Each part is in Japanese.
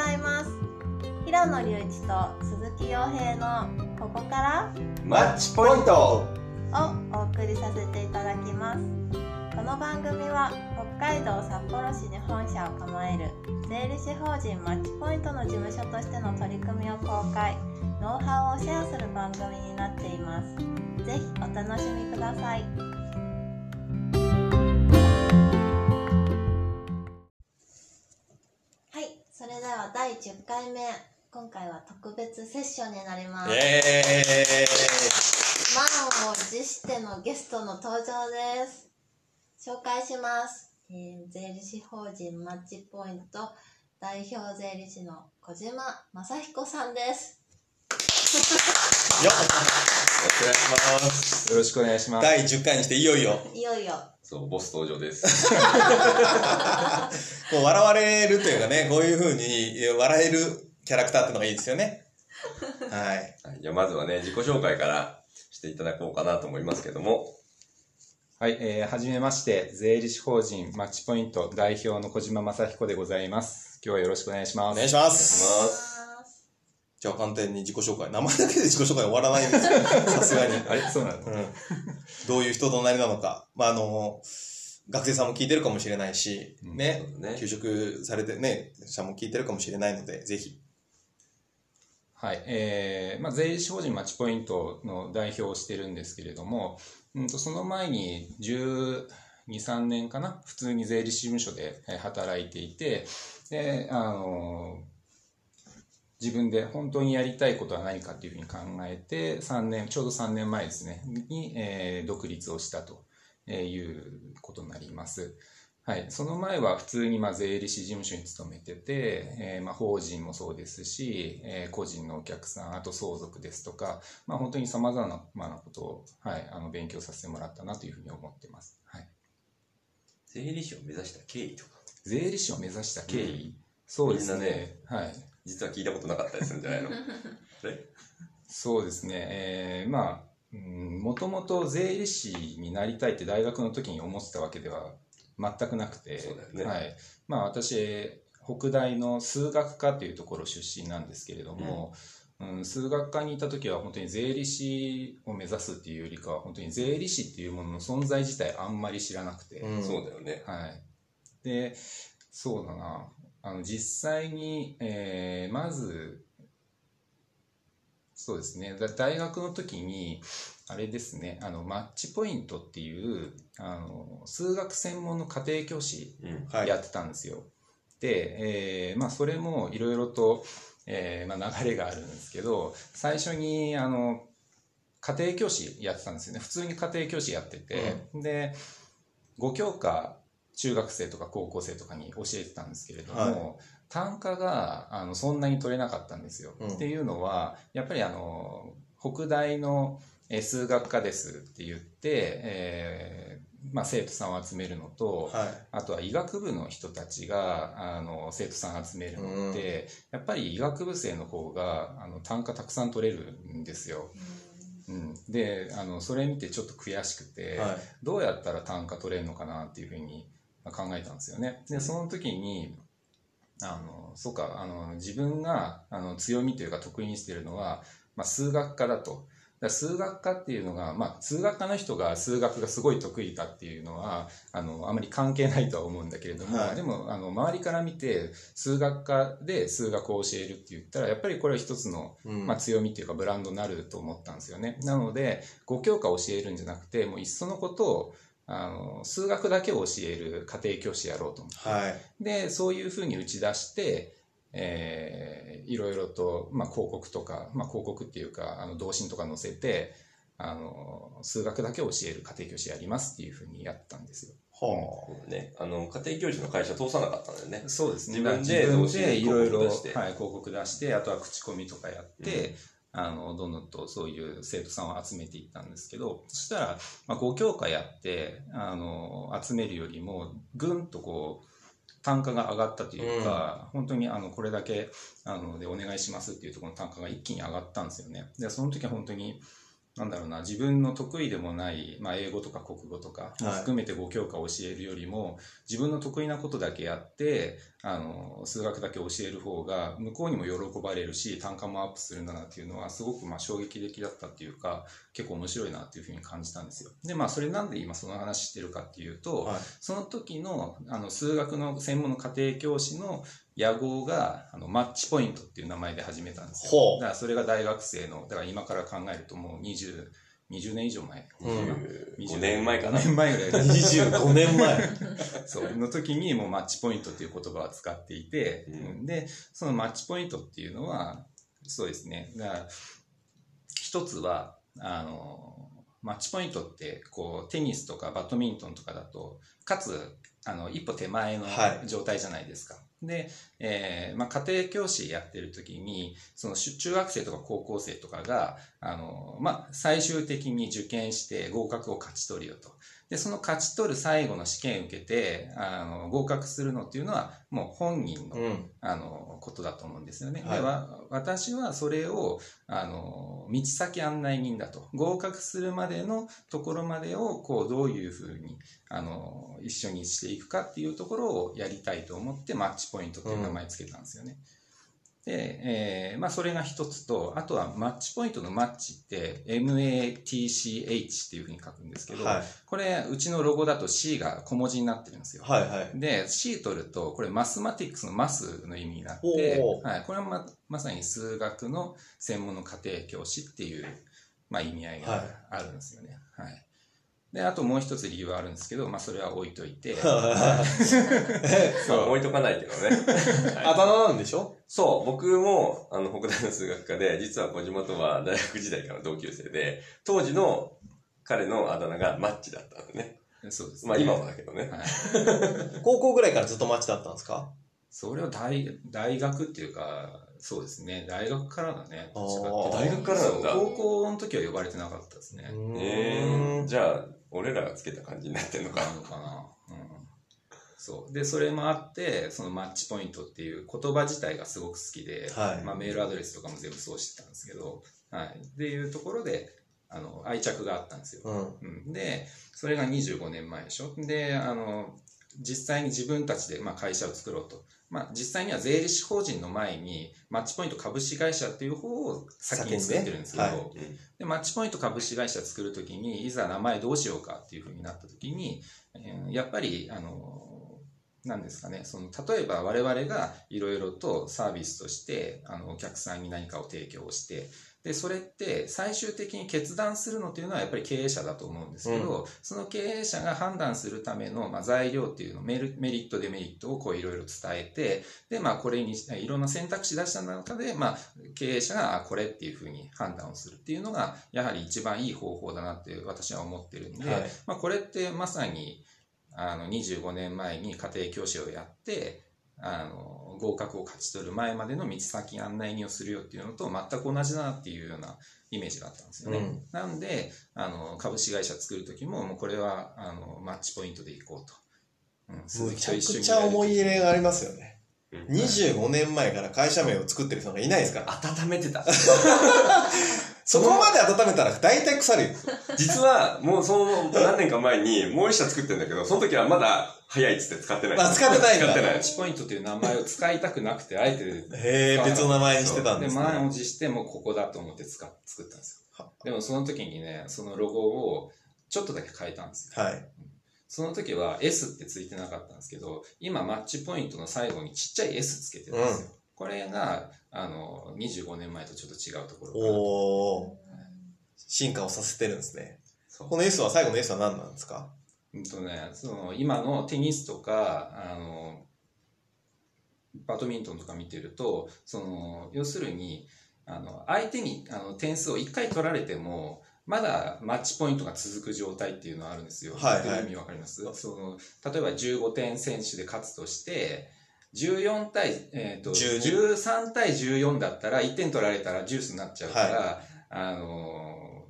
ざいます。平野隆一と鈴木洋平のここからマッチポイント。をお送りさせていただきます。この番組は北海道札幌市に本社を構える税理士法人マッチポイントの事務所としての取り組みを公開ノウハウをシェアする番組になっています。ぜひお楽しみくださいは第10回目今回は特別セッションになりますイエーイ満を持してのゲストの登場です。紹介します。えー税理士法人マッチポイント代表税理士の小島正彦さんです。よっお願いしますよろしくお願いします。第10回にしていよいよいよいよ。そう、ボス登場です。こう笑われるというかねこういうふうに笑えるキャラクターっていうのがいいですよねはいはい、じゃあまずはね、自己紹介からしていただこうかなと思いますけども、はい、えー、はじめまして、税理士法人マッチポイント代表の小島正彦でございます。今日はよろしくお願いします。お願いしまお願いしすますじゃあ簡単に自己紹介。名前だけで自己紹介終わらないんですよ。さすがに。あれそうなの、うん。どういう人となりなのか。まあ、あの、学生さんも聞いてるかもしれないし、うん。ね。ね。休職されてね、者も聞いてるかもしれないので、ぜひ。はい、えー、まあ、税理士法人マッチポイントの代表をしてるんですけれども、うんと、その前に12、3年かな、普通に税理士事務所でえー働いていて、で、あのー自分で本当にやりたいことは何かっていうふうに考えて、3年、ちょうど3年前ですね、に、えー独立をしたということになります。はい、その前は普通にまあ税理士事務所に勤めてて、えーまあ法人もそうですし、えー個人のお客さん、あと相続ですとか、まあ、本当に様々なまあなことを、はい、あの勉強させてもらったなというふうに思ってます。はい、税理士を目指した経緯とか、税理士を目指した経緯、そうですね。ね。はい、実は聞いたことなかったりするんじゃないの？そうですね、えーまあ、もともと税理士になりたいって大学の時に思ってたわけでは全くなくて、そうだよね。はい。まあ、私、北大の数学科というところ出身なんですけれども、うん数学科にいた時は本当に税理士を目指すっていうよりかは本当に税理士っていうものの存在自体あんまり知らなくて、うん。そうだよね。はい。で、そうだな。あの、実際に、えーまず、そうですね。だ大学の時に、あれですね、あの、マッチポイントっていう、あの、数学専門の家庭教師うん。はい。やってたんですよ。で、えーまあ、それもいろいろと、えーまあ、流れがあるんですけど、最初に、あの、家庭教師やってたんですよね。普通に家庭教師やってて、で、5教科、中学生とか高校生とかに教えてたんですけれども、はい単価があのそんなに取れなかったんですよ。うんっていうのは、やっぱりあの、北大のえー数学科ですって言って、えーまあ、生徒さんを集めるのと、はい。あとは医学部の人たちがあの生徒さん集めるのって、やっぱり医学部生の方があの単価たくさん取れるんですよ。うん、であのそれ見てちょっと悔しくて、はい。どうやったら単価取れるのかなっていうふうにまあ考えたんですよね。でその時にあのそうかあの自分があの強みというか得意にしているのは、まあ、数学科だと。だ数学科っていうのが、まあ、数学科の人が数学がすごい得意かっていうのはあのあまり関係ないとは思うんだけれども、はいでもあの周りから見て数学科で数学を教えるって言ったらやっぱりこれは一つのうんまあ、強みっていうかブランドになると思ったんですよね。なので、5教科教えるんじゃなくて、もういっそのことを、あの、数学だけを教える家庭教師やろうと思って。はい。で、そういうふうに打ち出して、えーいろいろと、まあ、広告とか、まあ、広告っていうか、あの、同心とか載せて、あの、数学だけを教える家庭教師やりますっていうふうにやったんですよ。はそうだね。あの、家庭教師の会社通さなかったんだよね。そうですね。自分でいろいろ、はい、広告出して広告出して、あとは口コミとかやって、あの、どんどんとそういう生徒さんを集めていったんですけど、そしたら、まあ、5教科やって、あの、集めるよりも、ぐんとこう、単価が上がったというか、本当にあの、これだけ、あの、でお願いしますっていうところの単価が一気に上がったんですよね。で、その時は本当に、なんだろうな、自分の得意でもない、まあ、英語とか国語とか含めて5教科を教えるよりも、自分の得意なことだけやって、あの、数学だけ教える方が、向こうにも喜ばれるし、単価もアップするんだなっていうのは、すごくまあ衝撃的だったっていうか、結構面白いなっていうふうに感じたんですよ。で、まあ、それなんで今その話してるかっていうと、はい。その時のあの数学の専門の家庭教師の野号があのマッチポイントっていう名前で始めたんですよ。だからそれが大学生の、だから今から考えるともう20、20年以上前。うん5年前かな5。年前ぐらいだ25年前。そう、の時にもうマッチポイントっていう言葉を使っていて、うんで、そのマッチポイントっていうのは、そうですね。だから、一つは、あの、マッチポイントって、こう、テニスとかバドミントンとかだと、かつ、あの、一歩手前のはい状態じゃないですか。で、えーまあ、家庭教師やってる時に、その中学生とか高校生とかが、あの、まあ、最終的に受験して合格を勝ち取るよと。で、その勝ち取る最後の試験受けて、あの、合格するのっていうのは、もう本人の、うん。あの、ことだと思うんですよね。はいでわ私はそれを、あの、道先案内人だと。合格するまでのところまでを、こう、どういうふうに、あの、一緒にしていくかっていうところをやりたいと思って、マッチポイントっていう名前つけたんですよね。で、えーまあ、それが一つと、あとはマッチポイントのマッチって、MATCH っていうふうに書くんですけど、はい。これ、うちのロゴだと C が小文字になってるんですよ。はいはい。で、C 取ると、これマスマティックスのマスの意味になっおてー、はい、これはままさに数学の専門の家庭教師っていう、まあ、意味合いがあるんですよね。はい。で、あともう一つ理由はあるんですけど、まあ、それは置いといて、まあ置いとかないけどね。あだ名なんでしょ？そう、僕も、あの、北大の数学科で、実は小島とは大学時代からの同級生で、当時の彼のあだ名がマッチだったんでね。そうですね。まあ今もだけどね。はい。高校ぐらいからずっとマッチだったんですか？それは大大学っていうか、そうですね、大学からだね。大学からなんだ高校の時は呼ばれてなかったですね。えーー、じゃあ、俺らがつけた感じになってんのか。なのかな。うん。そう。で、それもあって、そのマッチポイントっていう言葉自体がすごく好きで、はいまあメールアドレスとかも全部そうしてたんですけど、はい。っていうところで、あの、愛着があったんですよ。うん。うん、で、それが25年前でしょ。で、あの、実際に自分たちで、まあ、会社を作ろうと。まあ、実際には税理士法人の前に、マッチポイント株式会社っていう方を先に作ってるんですけど、ねうんで、マッチポイント株式会社作るときに、いざ名前どうしようかっていうふうになったときに、えーやっぱり、あの、なんですかね、その、例えば我々がいろいろとサービスとして、あの、お客さんに何かを提供して、で、それって最終的に決断するのっていうのはやっぱり経営者だと思うんですけど、その経営者が判断するための、まあ、材料っていうの、メリメリット、デメリットをこういろいろ伝えて、で、まあ、これに、いろんな選択肢出した中で、まあ、経営者があこれっていうふうに判断をするっていうのが、やはり一番いい方法だなって私は思ってるんで、はい。まあ、これってまさに、あの、25年前に家庭教師をやって、あの、合格を勝ち取る前までの道先案内人をするよっていうのと全く同じだなっていうようなイメージがあったんですよね。うんなんで、あの、株式会社作る時も、もうこれは、あの、マッチポイントでいこうと。うん、む鈴木ちゃくと一緒にちゃ思い入れがありますよね。うん25年前から会社名を作ってる人がいないですから。温めてた。そこまで温めたら大体腐るよ。実は、もうその何年か前にもう一社作ってんだけど、その時はまだ早いっつって使ってない。あ使ってないんだ使ってない。マッチポイントっていう名前を使いたくなくて、あえて、へえ、別の名前にしてたんですで、満をね。持して、もうここだと思って使っ作ったんですはよ。でもその時にね、そのロゴをちょっとだけ変えたんですよ。はい。その時は S ってついてなかったんですけど、今マッチポイントの最後にちっちゃい S つけてるんですよ。これが、あの、25年前とちょっと違うところかなとおー。進化をさせてるんですね。この S は、最後の S は何なんですか？うんとね、その今のテニスとか、あの、バドミントンとか見てると、その、要するに、あの、相手にあの点数を1回取られても、まだマッチポイントが続く状態っていうのはあるんですよ。はいはい意味わかります？その、例えば15点選手で勝つとして、14対、えっ、と、12 13対14だったら、1点取られたらジュースになっちゃうから、あの、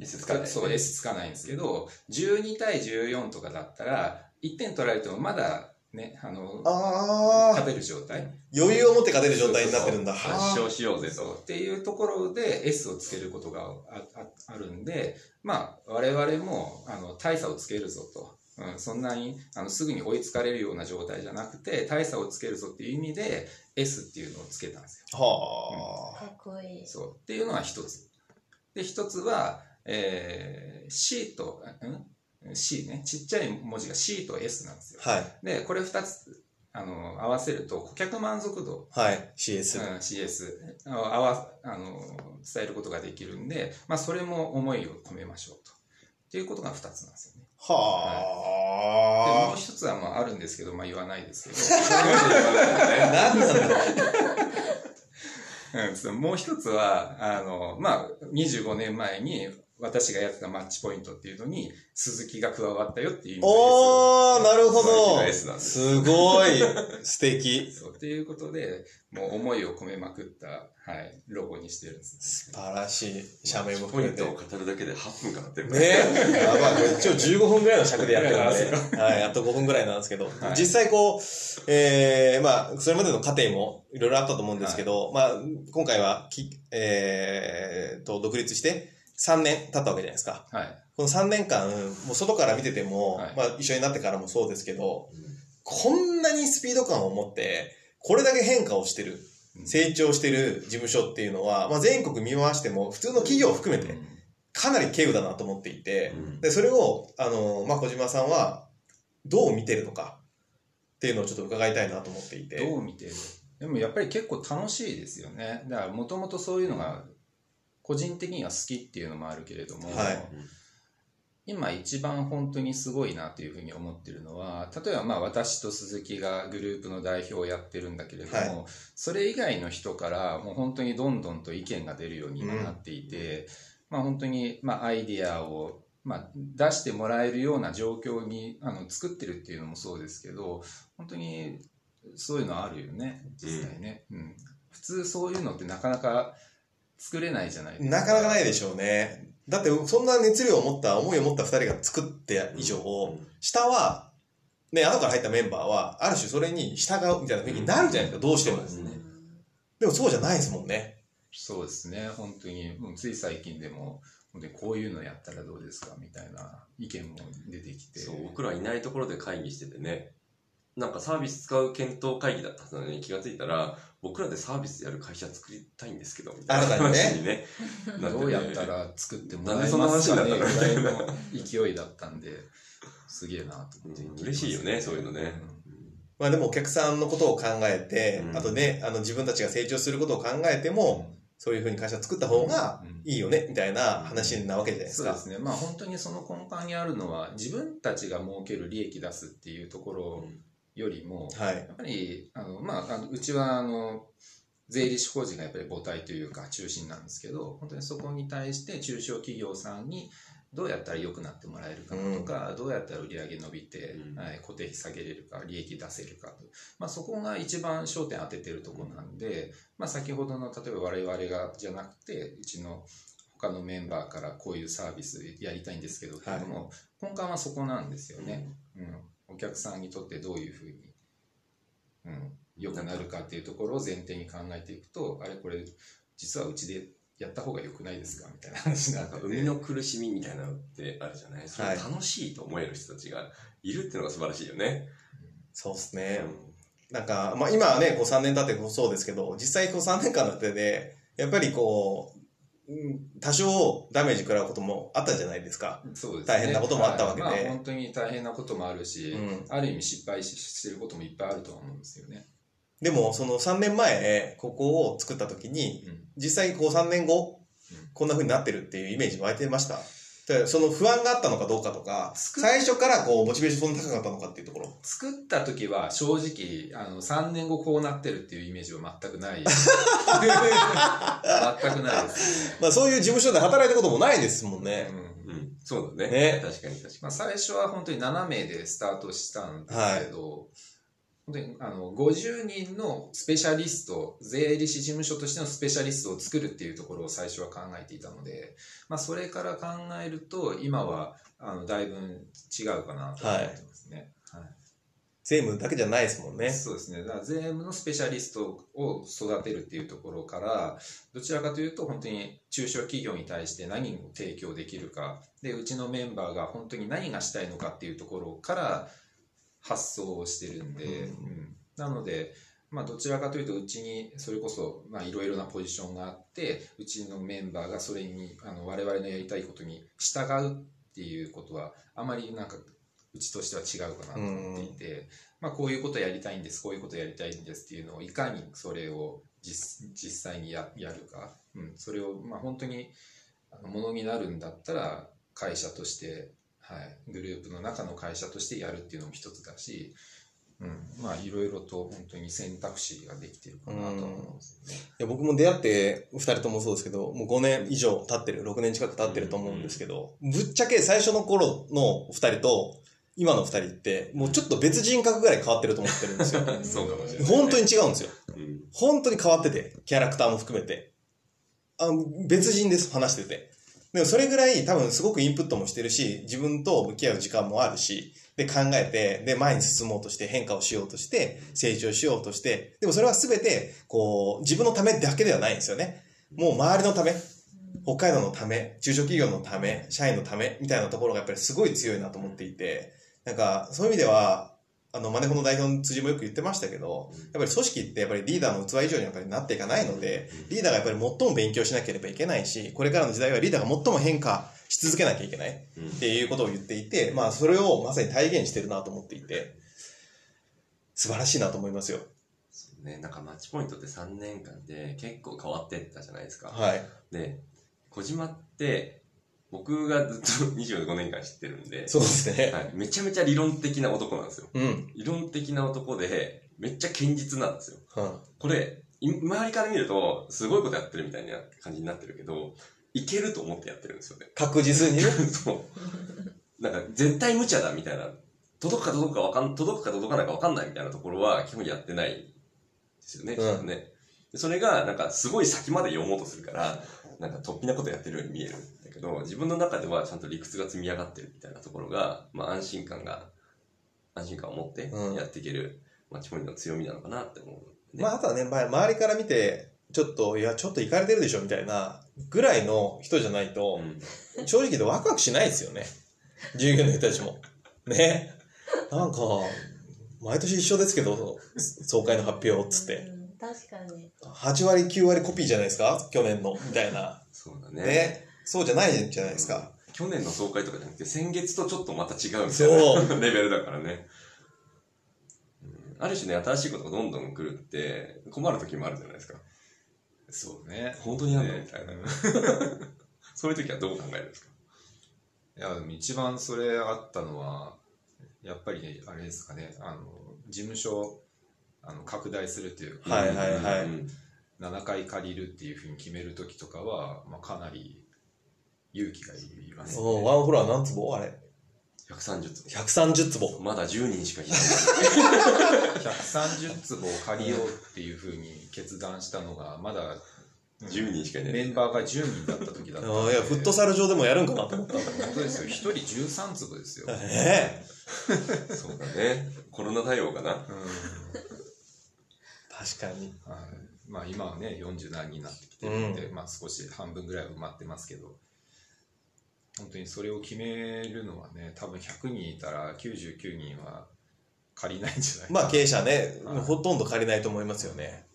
S 使わない。そう、S つかないんですけど、12対14とかだったら、1点取られてもまだね、あの、あ勝てる状態。あ、余裕を持って勝てる状態になってるんだ。発は症しようぜと。っていうところで S をつけることがあああるんで、まあ、我々もあの大差をつけるぞと。うん、そんなにあのすぐに追いつかれるような状態じゃなくて大差をつけるぞっていう意味で S っていうのをつけたんですよ。あはかっこいい。そうっていうのが一つ。で一つは、えー C と、ん？C ねちっちゃい文字が C と S なんですよ。あ。はい。でこれ二つあの合わせると顧客満足度はい。CS。うん、CS ああわあの伝えることができるんで、まあ、それも思いを込めましょうと。っていうことが2つなんですよね。でもはう一つはまああるんですけど、まあ、言わないですけど、あ。なんだ うんそうもう一つはあの、まあ、25年前に私がやってたマッチポイントっていうのに鈴木が加わったよっていう意味おー、なるほどが。S なんですすごい。素敵。そうっていうことでもう思いを込めまくった、はい、ロゴにしてるんです。素晴らしい。社名もポ含めて。イントを語るだけで8分かかってるねやばい。一応15分ぐらいの尺でやってるんで、はい、あと5分ぐらいなんですけど、はい実際こう、えー、まあ、それまでの過程もいろいろあったと思うんですけど、まあ、今回はき、えー、と、独立して3年経ったわけじゃないですか。はい。この3年間、もう外から見てても、はい。まあ一緒になってからもそうですけど、こんなにスピード感を持って、これだけ変化をしてる、うん。成長してる事務所っていうのは、まあ全国見回しても、普通の企業を含めて、かなり軽有だなと思っていて、うん。で、それを、あの、まあ、小島さんは、どう見てるのかっていうのをちょっと伺いたいなと思っていて。どう見てる？でもやっぱり結構楽しいですよね。だからもともとそういうのが個人的には好きっていうのもあるけれども、はい。今一番本当にすごいなというふうに思ってるのは、例えばまあ私と鈴木がグループの代表をやってるんだけれども、はい。それ以外の人からもう本当にどんどんと意見が出るように今なっていて、まあ本当にまあアイディアをまあ、出してもらえるような状況にあの作ってるっていうのもそうですけど本当にそういうのあるよね実際ね、うん。普通そういうのってなかなか作れないじゃないですか。なかなかないでしょうね。だって、そんな熱量を持った、思いを持った二人が作って以上、下は、ね、後から入ったメンバーは、ある種それに従うみたいな雰囲気になるじゃないですか、どうしても。ですね。でもそうじゃないですもんね。そうですね。本当にもうつい最近でも本当にこういうのやったらどうですかみたいな意見も出てきて。そう、僕らいないところで会議しててね、なんかサービス使う検討会議だったのに気がついたら、僕らでサービスやる会社作りたいんですけど、みたいな新たにね話にね。なって。てどうやったら作ってもらえますかね。ぐらいの？勢いだったんで、すげえなと思って、うん嬉しいよねそういうのね。まあでもお客さんのことを考えて、うん。あとね、あの自分たちが成長することを考えても、そういうふうに会社作った方がうん。いいよね、みたいな話なわけじゃないですか。そうですね。まあ本当にその根幹にあるのは、自分たちが儲ける利益出すっていうところよりも、はい。やっぱり、あの、まあ、うちは、あの、税理士法人がやっぱり母体というか中心なんですけど、本当にそこに対して中小企業さんにどうやったら良くなってもらえるかとか、どうやったら売り上げ伸びて、うんはい、固定費下げれるか、利益出せるかと。まあそこが一番焦点当ててるところなんで、まあ先ほどの、例えば我々がじゃなくて、うちの他のメンバーからこういうサービスやりたいんですけど、けれども、根幹はそこなんですよね。うん、お客さんにとってどういうふうに、うん、良くなるかっていうところを前提に考えていくと、あれこれ、実はうちでやった方が良くないですかみたいな話にななんかってて。生みの苦しみみたいなのってあるじゃない？それを楽しいと思える人たちがいるっていうのが素晴らしいよね。そうですね。なんか、まあ今はね、こう3年経ってそうですけど、実際こう3年間だってね、やっぱりこう、うん多少ダメージ食らうこともあったじゃないですか。そうですね。大変なこともあったわけで。はい。まあ、本当に大変なこともあるし、うん。ある意味失敗ししてることもいっぱいあるとは思うんですよね。でも、その3年前、ここを作った時に、うん。実際こう3年後うん、こんな風になってるっていうイメージ湧いてました。でその不安があったのかどうかとか、最初からこう、モチベーションそんな高かったのかっていうところ。作った時は正直あの3年後こうなってるっていうイメージは全くない 全くないですね、まあそういう事務所で働いたこともないですもんね。うんうん。そうだね。ね確かに確かまあ、最初は本当に7名でスタートしたんですけど、本当にあの50人のスペシャリスト税理士事務所としてのスペシャリストを作るっていうところを最初は考えていたので、まあ、それから考えると今はあのだいぶ違うかなと思ってますね。はい税務だけじゃないですもんね。そうですね。だから税務のスペシャリストを育てるっていうところから、どちらかというと本当に中小企業に対して何を提供できるか、で、うちのメンバーが本当に何がしたいのかっていうところから発想をしてるんで、うんうんなので、まあどちらかというとうちにそれこそまあいろいろなポジションがあって、うちのメンバーがそれにあの我々のやりたいことに従うっていうことはあまりなんかうちとしては違うかなと思っていて、まあ、こういうことやりたいんです、こういうことやりたいんですっていうのを、いかにそれを実実際にややるか、うん、それを、まあ、本当にものになるんだったら、会社として、はい、グループの中の会社としてやるっていうのも一つだし、うん、まあ、いろいろと本当に選択肢ができてるかなとは思うんですよね。いや僕も出会って、二人ともそうですけど、もう5年以上経ってる、6年近く経ってると思うんですけど、ぶっちゃけ最初の頃の二人と、今の二人って、もうちょっと別人格ぐらい変わってると思ってるんですよ。そうかもしれない。本当に違うんですよ。うん。本当に変わってて、キャラクターも含めて。あ別人です、話してて。でもそれぐらい多分すごくインプットもしてるし、自分と向き合う時間もあるし、で考えて、で前に進もうとして変化をしようとして、成長しようとして、でもそれは全て、こう、自分のためだけではないんですよね。もう周りのため、北海道のため、中小企業のため、社員のため、みたいなところがやっぱりすごい強いなと思っていて、なんか、そういう意味では、あの、マネホの代表の辻もよく言ってましたけど、やっぱり組織ってやっぱりリーダーの器以上にやっぱりなっていかないので、リーダーがやっぱり最も勉強しなければいけないし、これからの時代はリーダーが最も変化し続けなきゃいけないっていうことを言っていて、まあそれをまさに体現してるなと思っていて、素晴らしいなと思いますよ。ね、なんかマッチポイントって3年間で結構変わってったじゃないですか。はい。で、小島って、僕がずっと25年間知ってるんで、そうですね。はい、めちゃめちゃ理論的な男なんですよ。うん。理論的な男で、めっちゃ堅実なんですよ。はこれ、い周りから見ると、すごいことやってるみたいな感じになってるけど、いけると思ってやってるんですよね。確実にね。そう。なんか、絶対無茶だみたいな、届くか届くかわかん、届くか届かないかわかんないみたいなところは、基本やってないですよね、うんね。でそれが、なんか、すごい先まで読もうとするから、なんか、突飛なことやってるように見えるんだけど、自分の中ではちゃんと理屈が積み上がってるみたいなところが、まあ、安心感が、安心感を持ってうんやっていける、マッチポイントの強みなのかなって思う、ね。まああとはね、まあ周りから見て、ちょっと、いや、ちょっと行かれてるでしょみたいなぐらいの人じゃないと、うん正直言うとワクワクしないですよね。従業員の人たちも。ね。なんか、毎年一緒ですけど、総会の発表っつって。うん確かに8割、9割コピーじゃないですか？去年の。みたいな。そうだね。ね。そうじゃないじゃないですか。去年の総会とかじゃなくて、先月とちょっとまた違うみたいな レベルだからね。うんある種ね、新しいことがどんどん来るって、困る時もあるじゃないですか。そうね。本当にやんの？ねみたいなうん そういう時はどう考えるんですか？いや、でも一番それあったのは、やっぱりね、あれですかね、あの、事務所、あの、拡大するっていうか、はいはいはいうん7回借りるっていうふうに決めるときとかは、まあ、かなり勇気がいりますおね。ワンフロア何坪？あれ。130坪。130坪。まだ10人しかいない。130坪を借りようっていうふうに決断したのが、まだ、10人しかいない。メンバーが10人だった時だったいや、フットサル場でもやるんかなと思った。本当ですよ。1人13坪ですよ。ええそうだね。コロナ対応かな。うん確かに。はい。まあ今はね、40何になってきてるんで、まあ少し半分ぐらいは埋まってますけど、本当にそれを決めるのはね、多分100人いたら99人は借りないんじゃない。まあ経営者ね、はい。ほとんど借りないと思いますよね。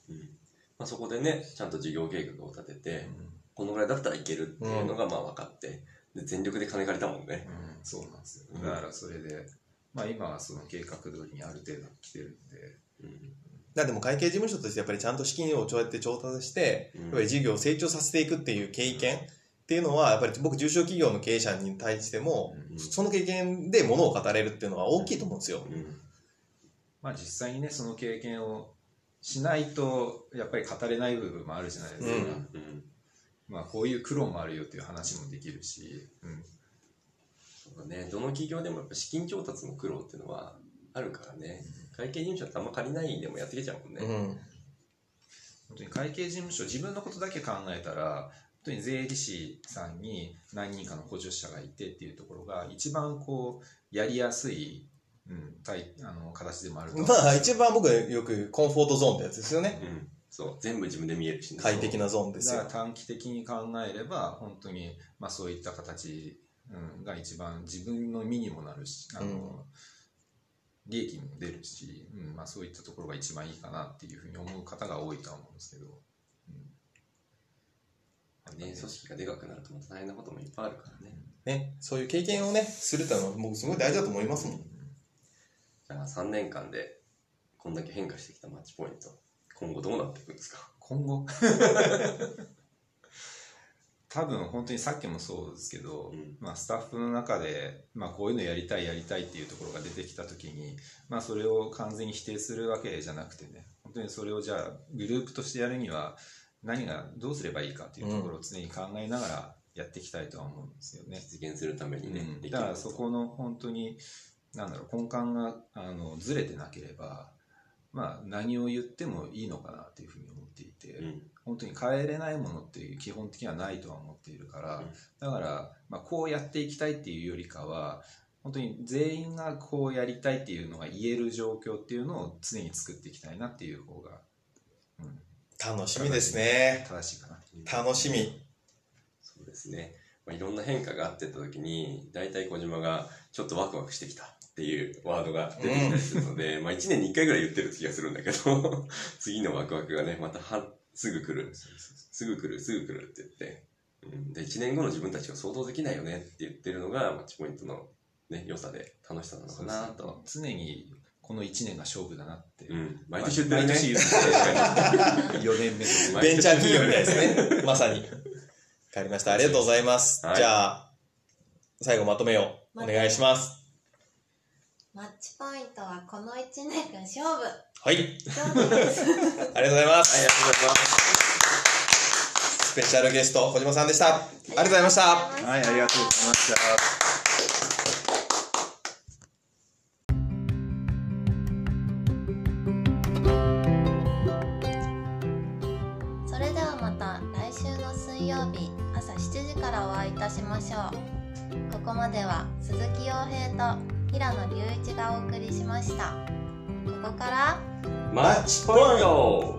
まあ、そこでね、ちゃんと事業計画を立てて、このぐらいだったらいけるっていうのがまあ分かって、で全力で金借りたもんね。うん、そうなんですよ。うん。だからそれで、まあ今はその計画通りにある程度来てるんで、うんだってもう会計事務所としてやっぱりちゃんと資金をそうやって調達して、うん。やっぱり事業を成長させていくっていう経験っていうのは、やっぱり僕中小企業の経営者に対しても、うんその経験で物を語れるっていうのは大きいと思うんですよ。うん。まあ実際にね、その経験をしないと、やっぱり語れない部分もあるじゃないですか。うん。うんまあこういう苦労もあるよっていう話もできるし、うん、そうだね、どの企業でもやっぱ資金調達の苦労っていうのはあるからね、会計事務所ってあんま借りないでもやっていけちゃうもんね。うん。本当に会計事務所、自分のことだけ考えたら、本当に税理士さんに何人かの補助者がいてっていうところが、一番こう、やりやすい、うん、たいあの形でもあるとまあ、一番僕よくコンフォートゾーンってやつですよね。うん。そう。全部自分で見えるしね。快適なゾーンですよだから。短期的に考えれば本当に、まあ、そういった形、うん、が一番自分の身にもなるしあの、うん利益も出るし、うんまあ、そういったところが一番いいかなっていうふうに思う方が多いとは思うんですけど、ね、組織がでかくなると大変なこともいっぱいあるからね。ね、そういう経験をね、するってのは僕すごい大事だと思いますもん。じゃあ3年間でこんだけ変化してきたマッチポイント、今後どうなっていくんですか？今後？多分本当にさっきもそうですけど、うんまあ、スタッフの中で、まあ、こういうのやりたいやりたいっていうところが出てきた時に、まあ、それを完全に否定するわけじゃなくてね本当にそれをじゃあグループとしてやるには何がどうすればいいかっていうところを常に考えながらやっていきたいとは思うんですよね。実現するためにね、うんだからそこの本当になんだろう根幹があのずれてなければ、まあ、何を言ってもいいのかなっていうふうに思っていて、うん。本当に変えれないものっていう基本的にはないとは思っているから、うんだから、まあ、こうやっていきたいっていうよりかは本当に全員がこうやりたいっていうのが言える状況っていうのを常に作っていきたいなっていう方が、うん、楽しみですね。正しいかな。楽しみ。そうですね。まあ、いろんな変化があってった時に、大体小島がちょっとワクワクしてきたっていうワードが出てきたりするので、まあ1年に1回ぐらい言ってる気がするんだけど、次のワクワクがね、またはすぐ来る。すぐ来る、すぐ来るって言って、うん、で、1年後の自分たちが想像できないよねって言ってるのが、マッチポイントのね、良さで楽しさなのかなと。常にこの1年が勝負だなって、うん。毎年言ってるね。毎年言って4年目です毎ベンチャー企業みたいですね。まさに。わかりました。ありがとうございます。はいじゃあ、最後まとめをお願いします。マッチポイントはこの1年間勝負はい。勝負ですありがとうございます。はい、ありがとうございます。スペシャルゲスト、小島さんでした。ありがとうございました。はい、ありがとうございました。それではまた来週の水曜日朝7時からお会いいたしましょうここまでは鈴木洋平と平野隆一がお送りしました。ここからマッチポイント。